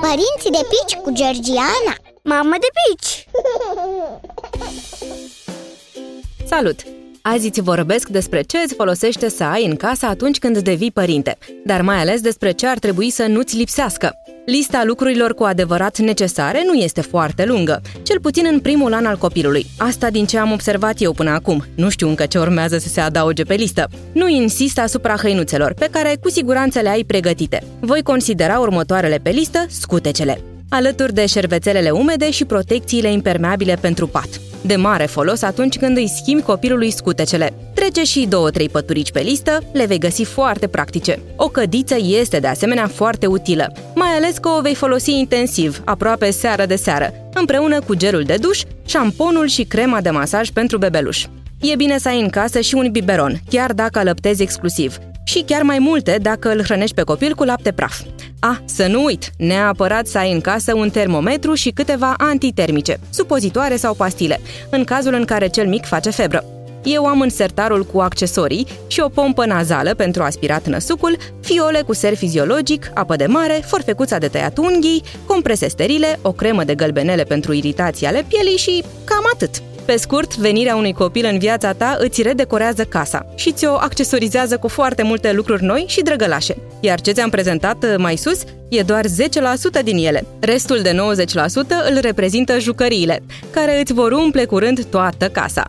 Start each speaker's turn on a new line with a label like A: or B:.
A: Părinții de pici cu Georgiana
B: Mamă de pici!
C: Salut! Azi îți vorbesc despre ce îți folosește să ai în casă atunci când devii părinte, dar mai ales despre ce ar trebui să nu-ți lipsească. Lista lucrurilor cu adevărat necesare nu este foarte lungă, cel puțin în primul an al copilului. Asta din ce am observat eu până acum. Nu știu încă ce urmează să se adauge pe listă. Nu insist asupra hăinuțelor, pe care cu siguranță le ai pregătite. Voi considera următoarele pe listă scutecele alături de șervețelele umede și protecțiile impermeabile pentru pat. De mare folos atunci când îi schimbi copilului scutecele. Trece și două-trei păturici pe listă, le vei găsi foarte practice. O cădiță este de asemenea foarte utilă, mai ales că o vei folosi intensiv, aproape seară de seară, împreună cu gelul de duș, șamponul și crema de masaj pentru bebeluș. E bine să ai în casă și un biberon, chiar dacă alăptezi exclusiv, și chiar mai multe dacă îl hrănești pe copil cu lapte praf. A, să nu uit, neapărat să ai în casă un termometru și câteva antitermice, supozitoare sau pastile, în cazul în care cel mic face febră. Eu am în sertarul cu accesorii și o pompă nazală pentru aspirat năsucul, fiole cu ser fiziologic, apă de mare, forfecuța de tăiat unghii, comprese sterile, o cremă de gălbenele pentru iritații ale pielii și cam atât. Pe scurt, venirea unui copil în viața ta îți redecorează casa și ți-o accesorizează cu foarte multe lucruri noi și drăgălașe. Iar ce ți-am prezentat uh, mai sus e doar 10% din ele. Restul de 90% îl reprezintă jucăriile, care îți vor umple curând toată casa.